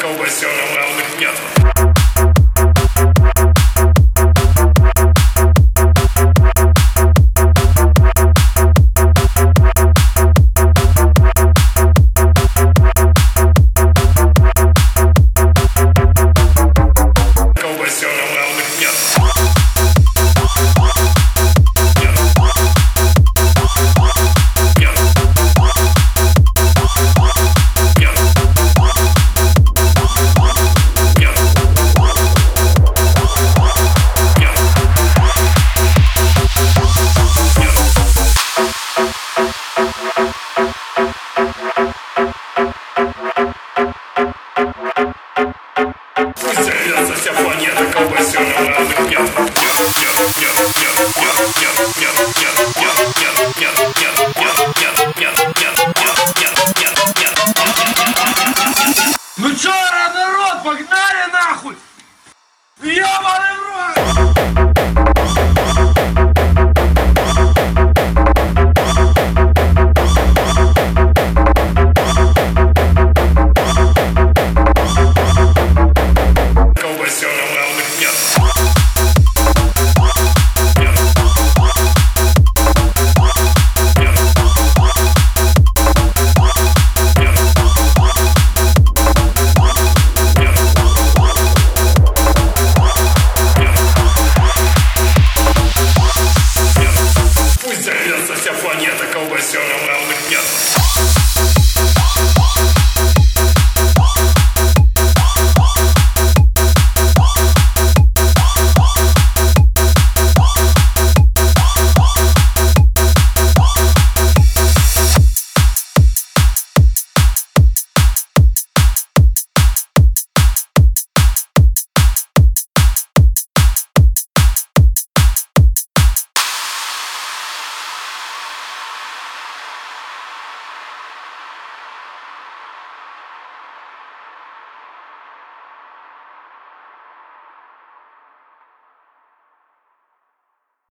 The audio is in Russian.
Колбасера равных нет. вся планета колбасеным радуг нет. seu não